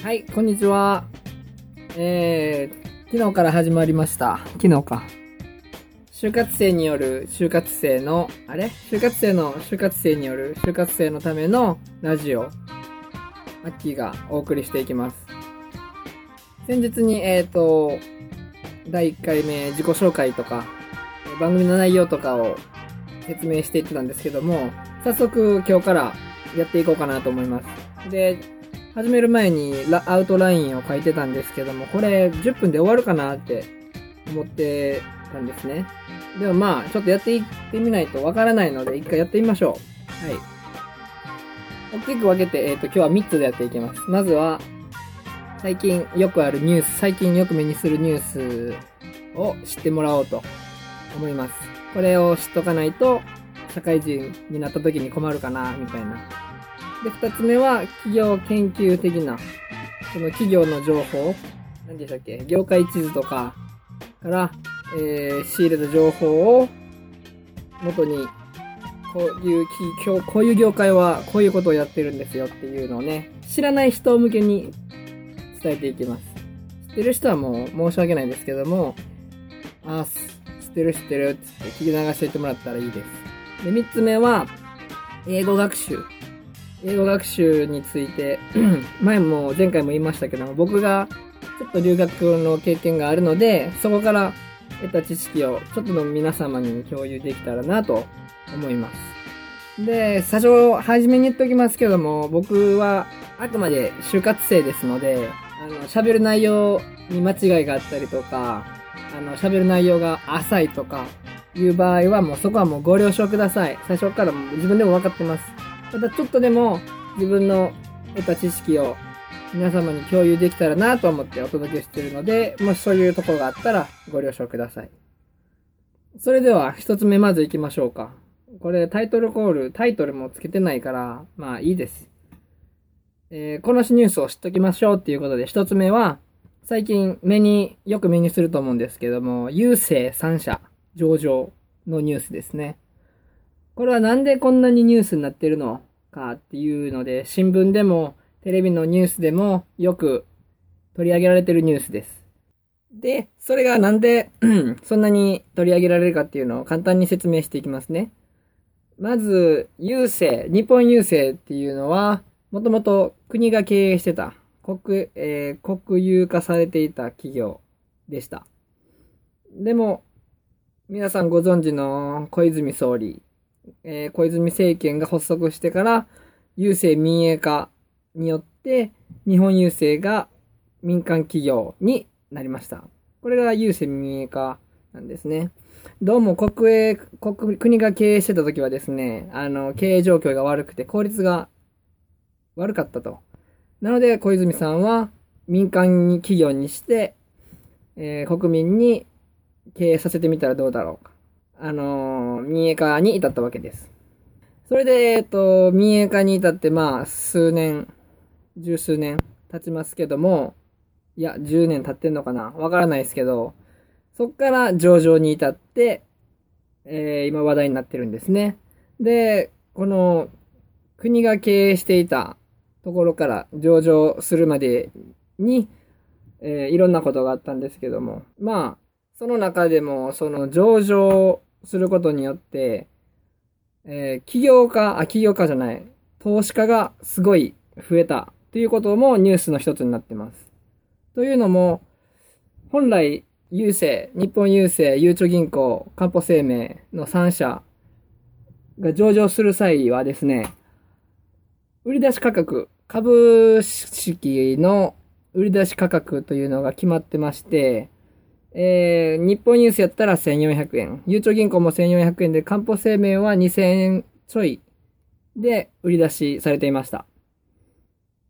はい、こんにちは。えー、昨日から始まりました。昨日か。就活生による就活生の、あれ？就活生の就活生による就活生のためのラジオ。アッキーがお送りしていきます。先日に、えっ、と、第1回目自己紹介とか、えー番組の内容とかを説明していってたんですけども、早速今日からやっていこうかなと思います。で、始める前にラアウトラインを書いてたんですけども、これ10分で終わるかなって思ってたんですね。でもまあ、ちょっとやっていってみないとわからないので、一回やってみましょう。はい。大きく分けて、えっ、と、今日は3つでやっていきます。まずは、最近よくあるニュース、最近よく目にするニュースを知ってもらおうと思います。これを知っとかないと、社会人になった時に困るかな、みたいな。で、二つ目は、企業研究的な、その企業の情報、何でしたっけ、業界地図とかから、えー、仕入れた情報を元に、こういう企業、こういう業界はこういうことをやってるんですよっていうのをね、知らない人向けに伝えていきます。知ってる人はもう申し訳ないですけども、あ、知ってる知ってるっつって聞き流しておいてもらったらいいです。で、三つ目は、英語学習。英語学習について、前も前回も言いましたけども、僕がちょっと留学の経験があるので、そこから得た知識をちょっとでも皆様に共有できたらなと思います。で、最初、初めに言っておきますけども、僕はあくまで就活生ですので、あの、喋る内容に間違いがあったりとか、あの、喋る内容が浅いとか、いう場合はもうそこはもうご了承ください。最初からもう自分でも分かってます。またちょっとでも自分の得た知識を皆様に共有できたらなと思ってお届けしているので、もしそういうところがあったらご了承ください。それでは一つ目まず行きましょうか。これタイトルコール、タイトルもつけてないから、まあいいです。えーこのニュースを知っときましょうっていうことで、一つ目は、最近目に、よく目にすると思うんですけども、郵政3社上場のニュースですね。これはなんでこんなにニュースになってるのかっていうので、新聞でもテレビのニュースでもよく取り上げられてるニュースです。で、それがなんで そんなに取り上げられるかっていうのを簡単に説明していきますね。まず、郵政、日本郵政っていうのは、もともと国が経営してた、国、えー国有化されていた企業でした。でも、皆さんご存知の小泉総理、えー小泉政権が発足してから、郵政民営化によって、日本郵政が民間企業になりました。これが郵政民営化なんですね。どうも国営、国、国が経営してた時はですね、あの、経営状況が悪くて効率が悪かったと。なので、小泉さんは民間企業にして、えー国民に経営させてみたらどうだろうか。あのー民営化に至ったわけです。それで、えっと、民営化に至って、まあ、数年、十数年経ちますけども、いや、10年経ってんのかな？わからないですけど、そっから上場に至って、えー今話題になってるんですね。で、この、国が経営していたところから上場するまでに、えーいろんなことがあったんですけども、まあ、その中でも、その上場することによって、えー起業家、あ、起業家じゃない、投資家がすごい増えたということもニュースの一つになってます。というのも、本来、郵政、日本郵政、ゆうちょ銀行、かんぽ生命の3社が上場する際はですね、売り出し価格、株式の売り出し価格というのが決まってまして、えー、日本郵政やったら1400円、ゆうちょ銀行も1400円で、かんぽ生命は2000円ちょいで売り出しされていました。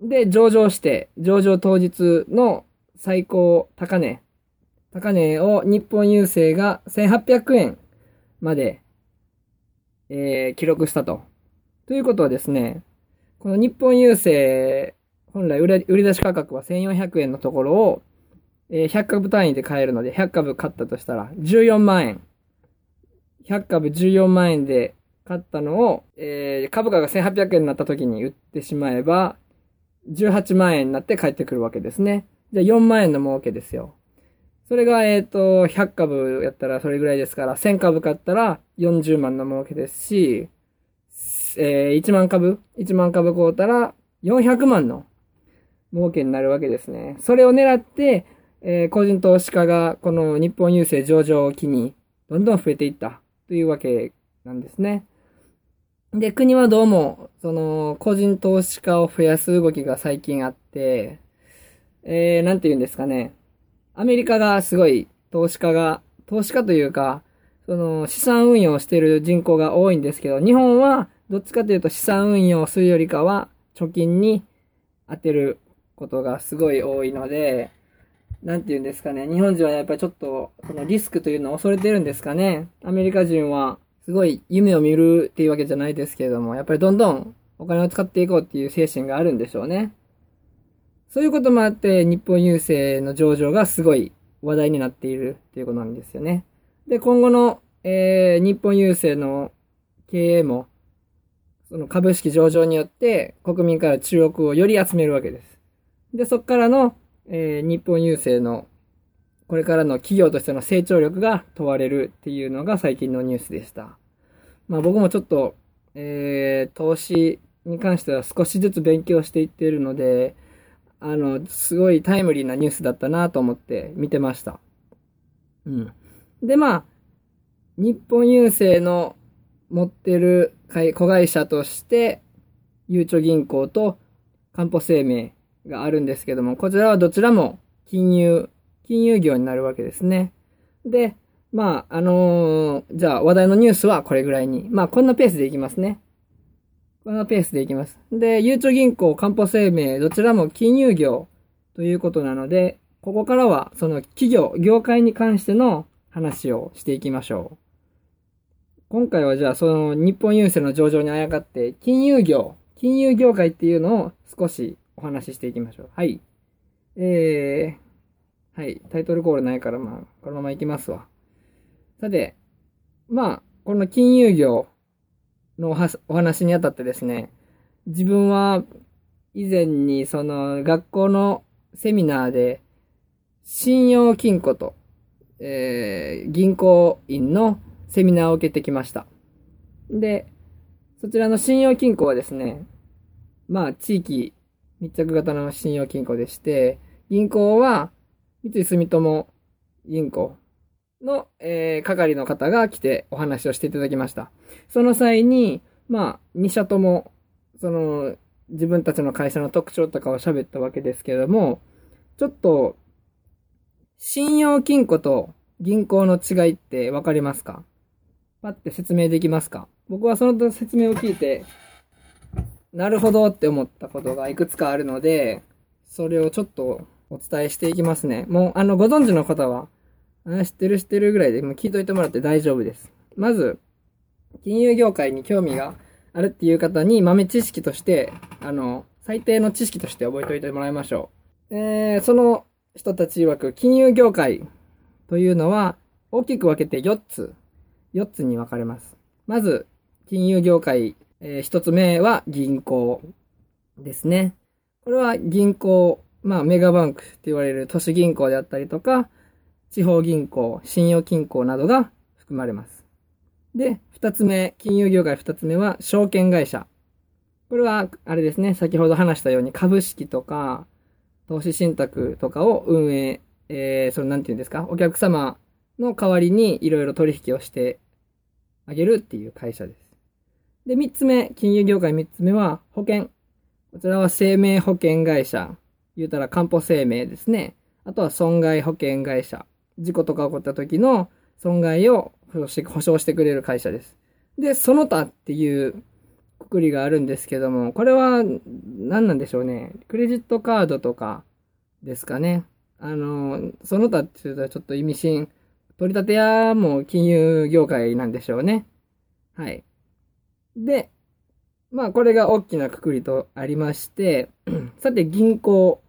で、上場して、上場当日の最高高値、高値を日本郵政が1800円まで、えー記録したと。ということはですね、この日本郵政、本来売り出し価格は1400円のところを、えー100株単位で買えるので、100株買ったとしたら14万円。100株14万円で買ったのを、えー株価が1800円になった時に売ってしまえば、18万円になって帰ってくるわけですね。じゃあ4万円の儲けですよ。それが、えっ、ー、と、100株やったらそれぐらいですから、1000株買ったら40万の儲けですし、えー、1万株 ?1 万株買うたら400万の儲けになるわけですね。それを狙って、えー、個人投資家がこの日本郵政上場を機にどんどん増えていったというわけなんですね。で、国はどうも、その、個人投資家を増やす動きが最近あって、えー、なんて言うんですかね。アメリカがすごい投資家が、投資家というか、その、資産運用している人口が多いんですけど、日本はどっちかというと資産運用するよりかは、貯金に当てることがすごい多いので、なんて言うんですかね。日本人はやっぱりちょっと、このリスクというのを恐れてるんですかね。アメリカ人は、すごい夢を見るっていうわけじゃないですけれども、やっぱりどんどんお金を使っていこうっていう精神があるんでしょうね。そういうこともあって、日本郵政の上場がすごい話題になっているっていうことなんですよね。で、今後の、えー、日本郵政の経営も、その株式上場によって国民から注目をより集めるわけです。で、そこからの、えー、日本郵政のこれからの企業としての成長力が問われるっていうのが最近のニュースでした。まあ僕もちょっと、えー、投資に関しては少しずつ勉強していっているので、あの、すごいタイムリーなニュースだったなと思って見てました。うん。で、まあ、日本郵政の持ってる子会社として、ゆうちょ銀行とかんぽ生命があるんですけども、こちらはどちらも金融金融業になるわけですね。で、まあ、あのー、じゃあ話題のニュースはこれぐらいに。まあ、こんなペースでいきますね。こんなペースでいきます。で、ゆうちょ銀行、かんぽ生命、どちらも金融業ということなので、ここからはその企業、業界に関しての話をしていきましょう。今回はじゃあその日本郵政の上場にあやかって金融業、金融業界っていうのを少しお話ししていきましょう。はい。えー、はい。タイトルコールないから、まあ、このまま行きますわ。さて、まあ、この金融業のお話にあたってですね、自分は以前にその学校のセミナーで信用金庫と、えー、銀行員のセミナーを受けてきました。で、そちらの信用金庫はですね、まあ地域密着型の信用金庫でして、銀行は三井住友銀行の、えー、係の方が来てお話をしていただきました。その際に、まあ、2社とも、その、自分たちの会社の特徴とかを喋ったわけですけれども、ちょっと、信用金庫と銀行の違いってわかりますか？パって説明できますか？僕はその説明を聞いて、なるほどって思ったことがいくつかあるので、それをちょっとお伝えしていきますね。もう、あの、ご存知の方は、あ知ってる知ってるぐらいで、もう聞いといてもらって大丈夫です。まず、金融業界に興味があるっていう方に豆知識として、あの、最低の知識として覚えておいてもらいましょう。えー、その人たち曰く、金融業界というのは、大きく分けて4つ、4つに分かれます。まず、金融業界、えー、1つ目は銀行ですね。これは銀行まあ、メガバンクって言われる都市銀行であったりとか、地方銀行、信用金庫などが含まれます。で、二つ目、金融業界二つ目は証券会社。これは、あれですね、先ほど話したように株式とか、投資信託とかを運営、えー、それなんて言うんですか、お客様の代わりにいろいろ取引をしてあげるっていう会社です。で、三つ目、金融業界三つ目は保険。こちらは生命保険会社。言うたら、かんぽ生命ですね。あとは損害保険会社。事故とか起こった時の損害を保証してくれる会社です。で、その他っていうくくりがあるんですけども、これは何なんでしょうね。クレジットカードとかですかね。あの、その他って言うとちょっと意味深。取り立て屋も金融業界なんでしょうね。はい。で、まあこれが大きなくくりとありまして、さて銀行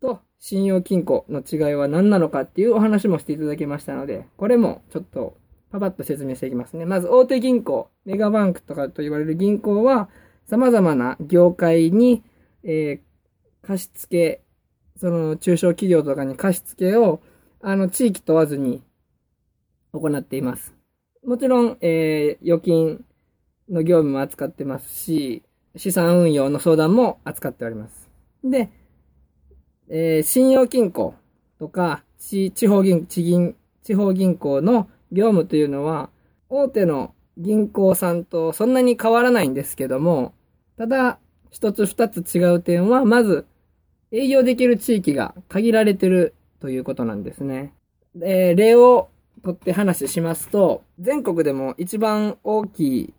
と信用金庫の違いは何なのかっていうお話もしていただきましたので、これもちょっとパパッと説明していきますね。まず大手銀行、メガバンクとかと言われる銀行は様々な業界に、えー、貸付、その中小企業とかに貸付を、あの、地域問わずに行っています。もちろん、えー、預金の業務も扱ってますし、資産運用の相談も扱っております。で、えー、信用金庫とか、地方銀、地銀、地方銀行の業務というのは、大手の銀行さんとそんなに変わらないんですけども、ただ、一つ二つ違う点は、まず、営業できる地域が限られてるということなんですね。えー、例を取って話しますと、全国でも一番大きい、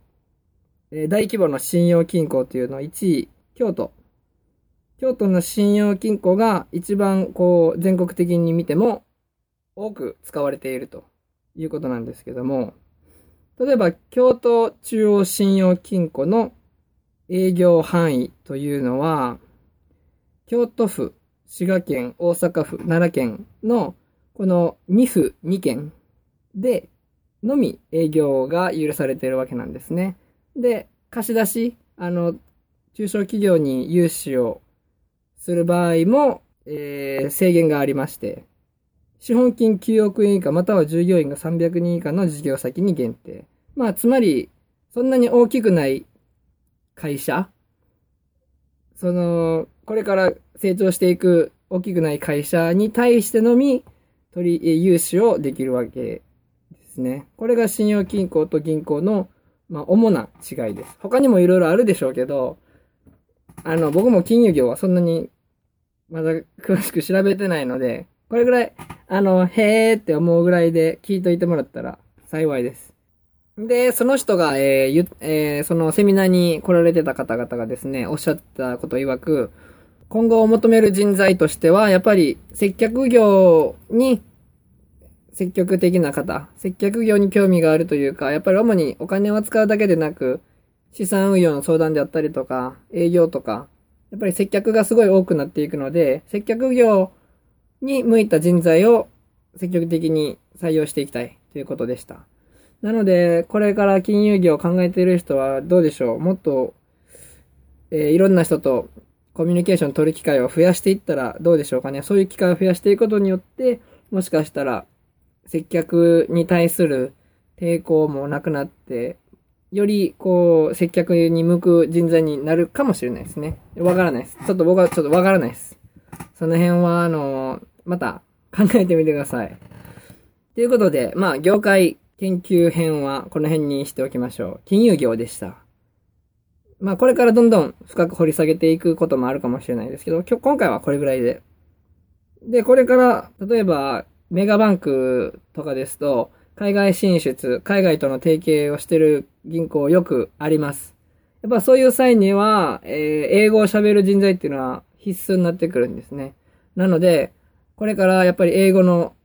え、大規模の信用金庫というのは1位、京都。京都の信用金庫が一番こう全国的に見ても多く使われているということなんですけども、例えば京都中央信用金庫の営業範囲というのは、京都府、滋賀県、大阪府、奈良県のこの2府2県でのみ営業が許されているわけなんですね。で、貸し出し、あの、中小企業に融資をする場合も、えー、制限がありまして、資本金9億円以下または従業員が300人以下の事業先に限定。まあ、つまり、そんなに大きくない会社その、これから成長していく大きくない会社に対してのみ、取り、融資をできるわけですね。これが信用金庫と銀行の、まあ、主な違いです。他にもいろいろあるでしょうけど、あの、僕も金融業はそんなに、まだ詳しく調べてないので、これぐらい、あの、へーって思うぐらいで聞いといてもらったら幸いです。で、その人が、えー、ゆ、えー、そのセミナーに来られてた方々がですね、おっしゃったこと曰く、今後を求める人材としては、やっぱり接客業に積極的な方、接客業に興味があるというか、やっぱり主にお金を使うだけでなく、資産運用の相談であったりとか、営業とか、やっぱり接客がすごい多くなっていくので、接客業に向いた人材を積極的に採用していきたいということでした。なので、これから金融業を考えている人はどうでしょう？もっと、えー、いろんな人とコミュニケーション取る機会を増やしていったらどうでしょうかね？そういう機会を増やしていくことによって、もしかしたら接客に対する抵抗もなくなって、より、こう、接客に向く人材になるかもしれないですね。わからないです。ちょっと僕はちょっとわからないです。その辺は、あの、また考えてみてください。ということで、まあ、業界研究編はこの辺にしておきましょう。金融業でした。まあ、これからどんどん深く掘り下げていくこともあるかもしれないですけど、今日、今回はこれぐらいで。で、これから、例えば、メガバンクとかですと、海外進出、海外との提携をしてる銀行よくあります。やっぱそういう際には、えー、英語を喋る人材っていうのは必須になってくるんですね。なので、これからやっぱり英語の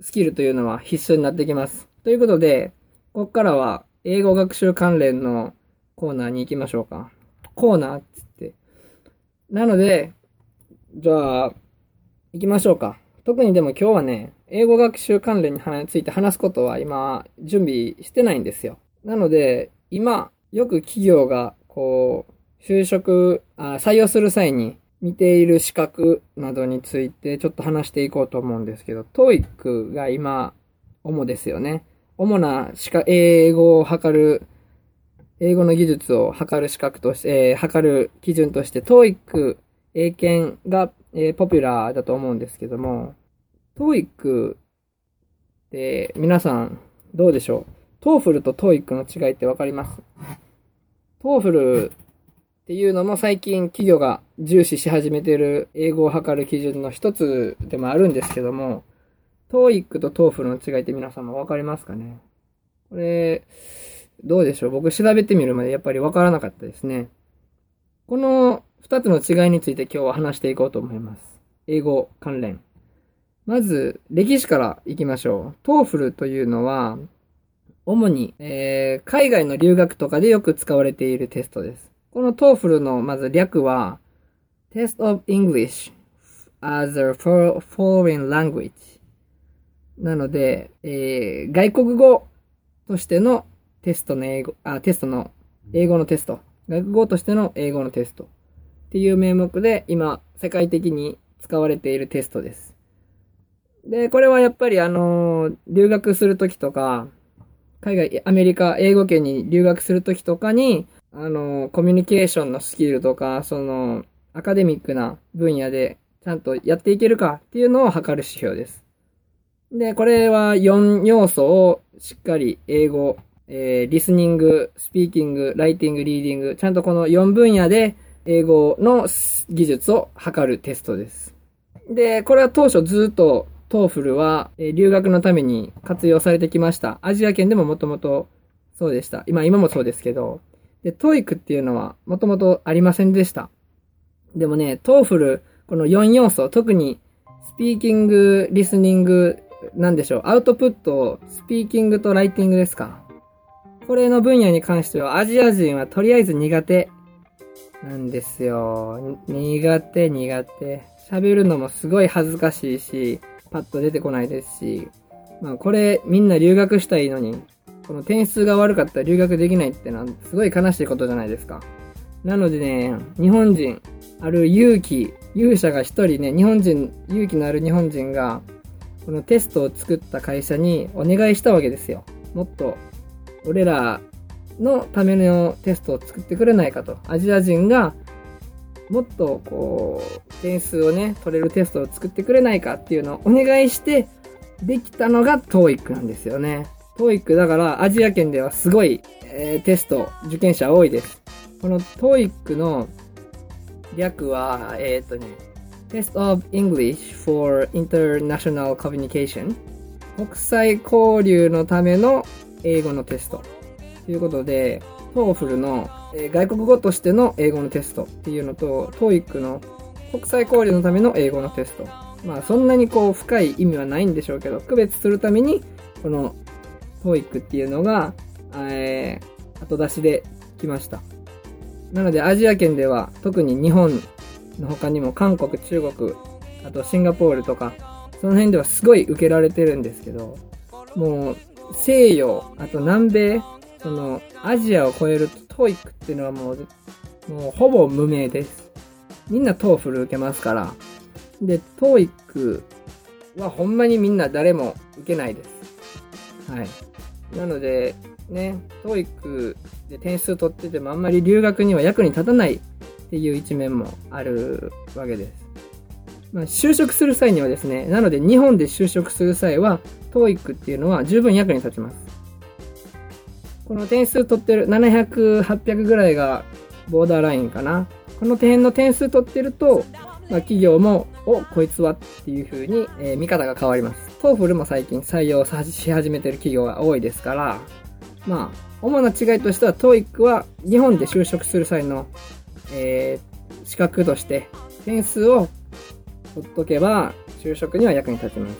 スキルというのは必須になってきます。ということで、ここからは英語学習関連のコーナーに行きましょうか。コーナーっつって。なので、じゃあ、行きましょうか。特にでも今日はね、英語学習関連について話すことは今、準備してないんですよ。なので、今、よく企業が、こう、就職あ、採用する際に見ている資格などについてちょっと話していこうと思うんですけど、TOEIC が今、主ですよね。主な資格、英語を測る、英語の技術を測る資格として、えー、測る基準として、TOEIC 英検がえー、ポピュラーだと思うんですけども、トーイックって皆さんどうでしょう？トーフルとトーイックの違いってわかります？トーフルっていうのも最近企業が重視し始めてる英語を測る基準の一つでもあるんですけども、トーイックとトーフルの違いって皆さんもわかりますかね？これ、どうでしょう？僕調べてみるまでやっぱりわからなかったですね。この二つの違いについて今日は話していこうと思います。英語関連。まず、歴史から行きましょう。トーフルというのは、主に、えー、海外の留学とかでよく使われているテストです。このトーフルのまず略は、Test of English as a Foreign Language なので、えー、外国語としてのテストの英語、あ、テストの、英語のテスト。外国語としての英語のテスト。っていう名目で今世界的に使われているテストです。で、これはやっぱりあの留学するときとか、海外、アメリカ、英語圏に留学するときとかに、あのコミュニケーションのスキルとか、その、アカデミックな分野でちゃんとやっていけるかっていうのを測る指標です。で、これは4要素をしっかり英語、えーリスニング、スピーキング、ライティング、リーディング、ちゃんとこの4分野で英語の技術を測るテストです。で、これは当初ずっと TOEFL は、留学のために活用されてきました。アジア圏でももともとそうでした。今、今もそうですけど。で、TOEIC っていうのはもともとありませんでした。でもね、TOEFL、この4要素、特にスピーキング、リスニング、なんでしょう、アウトプット、スピーキングとライティングですか。これの分野に関しては、アジア人はとりあえず苦手なんですよ。苦手、苦手。喋るのもすごい恥ずかしいし、パッと出てこないですし、まあこれみんな留学したいのに、この点数が悪かったら留学できないってのはすごい悲しいことじゃないですか。なのでね、日本人、ある勇気、勇者が一人ね、日本人、勇気のある日本人が、このテストを作った会社にお願いしたわけですよ。もっと、俺らのためのテストを作ってくれないかと。アジア人が、もっとこう、点数をね、取れるテストを作ってくれないかっていうのをお願いして、できたのが TOEIC なんですよね。TOEIC だからアジア圏ではすごい、えーテスト、受験者多いです。この TOEIC の略は、えっ、とね、Test of English for International Communication 国際交流のための英語のテスト。ということで、TOEFL の、え外国語としての英語のテストっていうのと、TOEIC の国際交流のための英語のテスト。まあそんなにこう深い意味はないんでしょうけど、区別するために、この TOEIC っていうのが、えー後出しで来ました。なのでアジア圏では特に日本の他にも韓国、中国、あとシンガポールとか、その辺ではすごい受けられてるんですけど、もう西洋、あと南米、そのアジアを超えると TOEIC っていうのはもう、もうほぼ無名です。みんな TOEFL 受けますから。で、TOEIC はほんまにみんな誰も受けないです。はい。なので、ね、TOEIC で点数取っててもあんまり留学には役に立たないっていう一面もあるわけです。まあ、就職する際にはですね、なので日本で就職する際は、TOEIC っていうのは十分役に立ちます。この点数取ってる、700、800ぐらいがボーダーラインかな。この点の点数取ってると、まあ、企業も、お、こいつはっていう風に、えー見方が変わります。TOEFL も最近採用さし始めてる企業が多いですから、まあ、主な違いとしては TOEIC は日本で就職する際の、えー資格として点数を取っとけば就職には役に立ちます。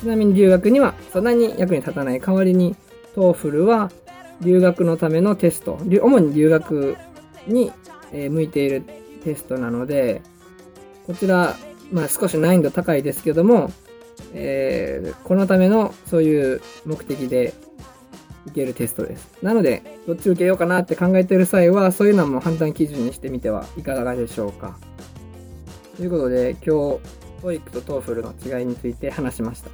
ちなみに留学にはそんなに役に立たない代わりに TOEFL は留学のためのテスト、主に留学に、向いているテストなので、こちら、まあ少し難易度高いですけども、えーこのためのそういう目的で受けるテストです。なので、どっち受けようかなって考えている際は、そういうのも判断基準にしてみてはいかがでしょうか。ということで、今日、TOEIC と TOEFL の違いについて話しました。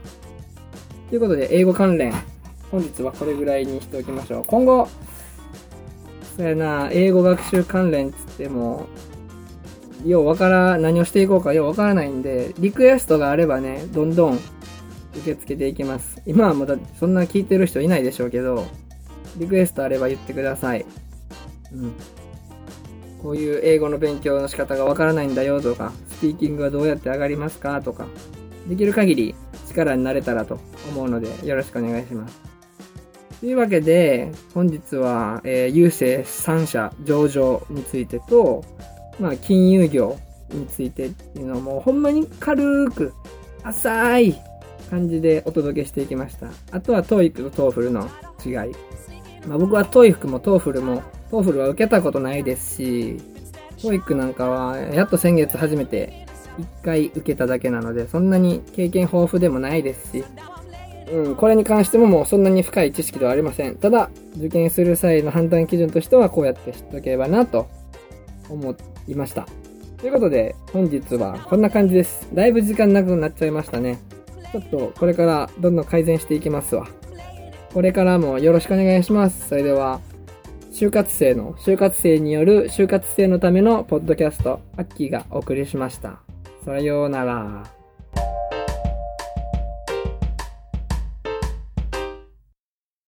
ということで、英語関連、本日はこれぐらいにしておきましょう。今後、そうやな、英語学習関連つっても、ようわから、何をしていこうかようわからないんで、リクエストがあればね、どんどん受け付けていきます。今はまだそんな聞いてる人いないでしょうけど、リクエストあれば言ってください。うん。こういう英語の勉強の仕方がわからないんだよとか、スピーキングはどうやって上がりますかとか、できる限り力になれたらと思うので、よろしくお願いします。というわけで、本日は、えー、郵政3社上場についてと、まあ、金融業についてっていうのもほんまに軽く、浅い感じでお届けしていきました。あとは TOEIC と TOEFL の違い。まあ僕は TOEIC も TOEFL も TOEFL は受けたことないですし、TOEIC なんかはやっと先月初めて1回受けただけなので、そんなに経験豊富でもないですし、うん、これに関してももうそんなに深い知識ではありません。ただ、受験する際の判断基準としてはこうやって知っておければなと思いました。ということで、本日はこんな感じです。だいぶ時間なくなっちゃいましたね。ちょっとこれからどんどん改善していきますわ。これからもよろしくお願いします。それでは、就活生の、就活生による就活生のためのポッドキャスト、アッキーがお送りしました。さようなら。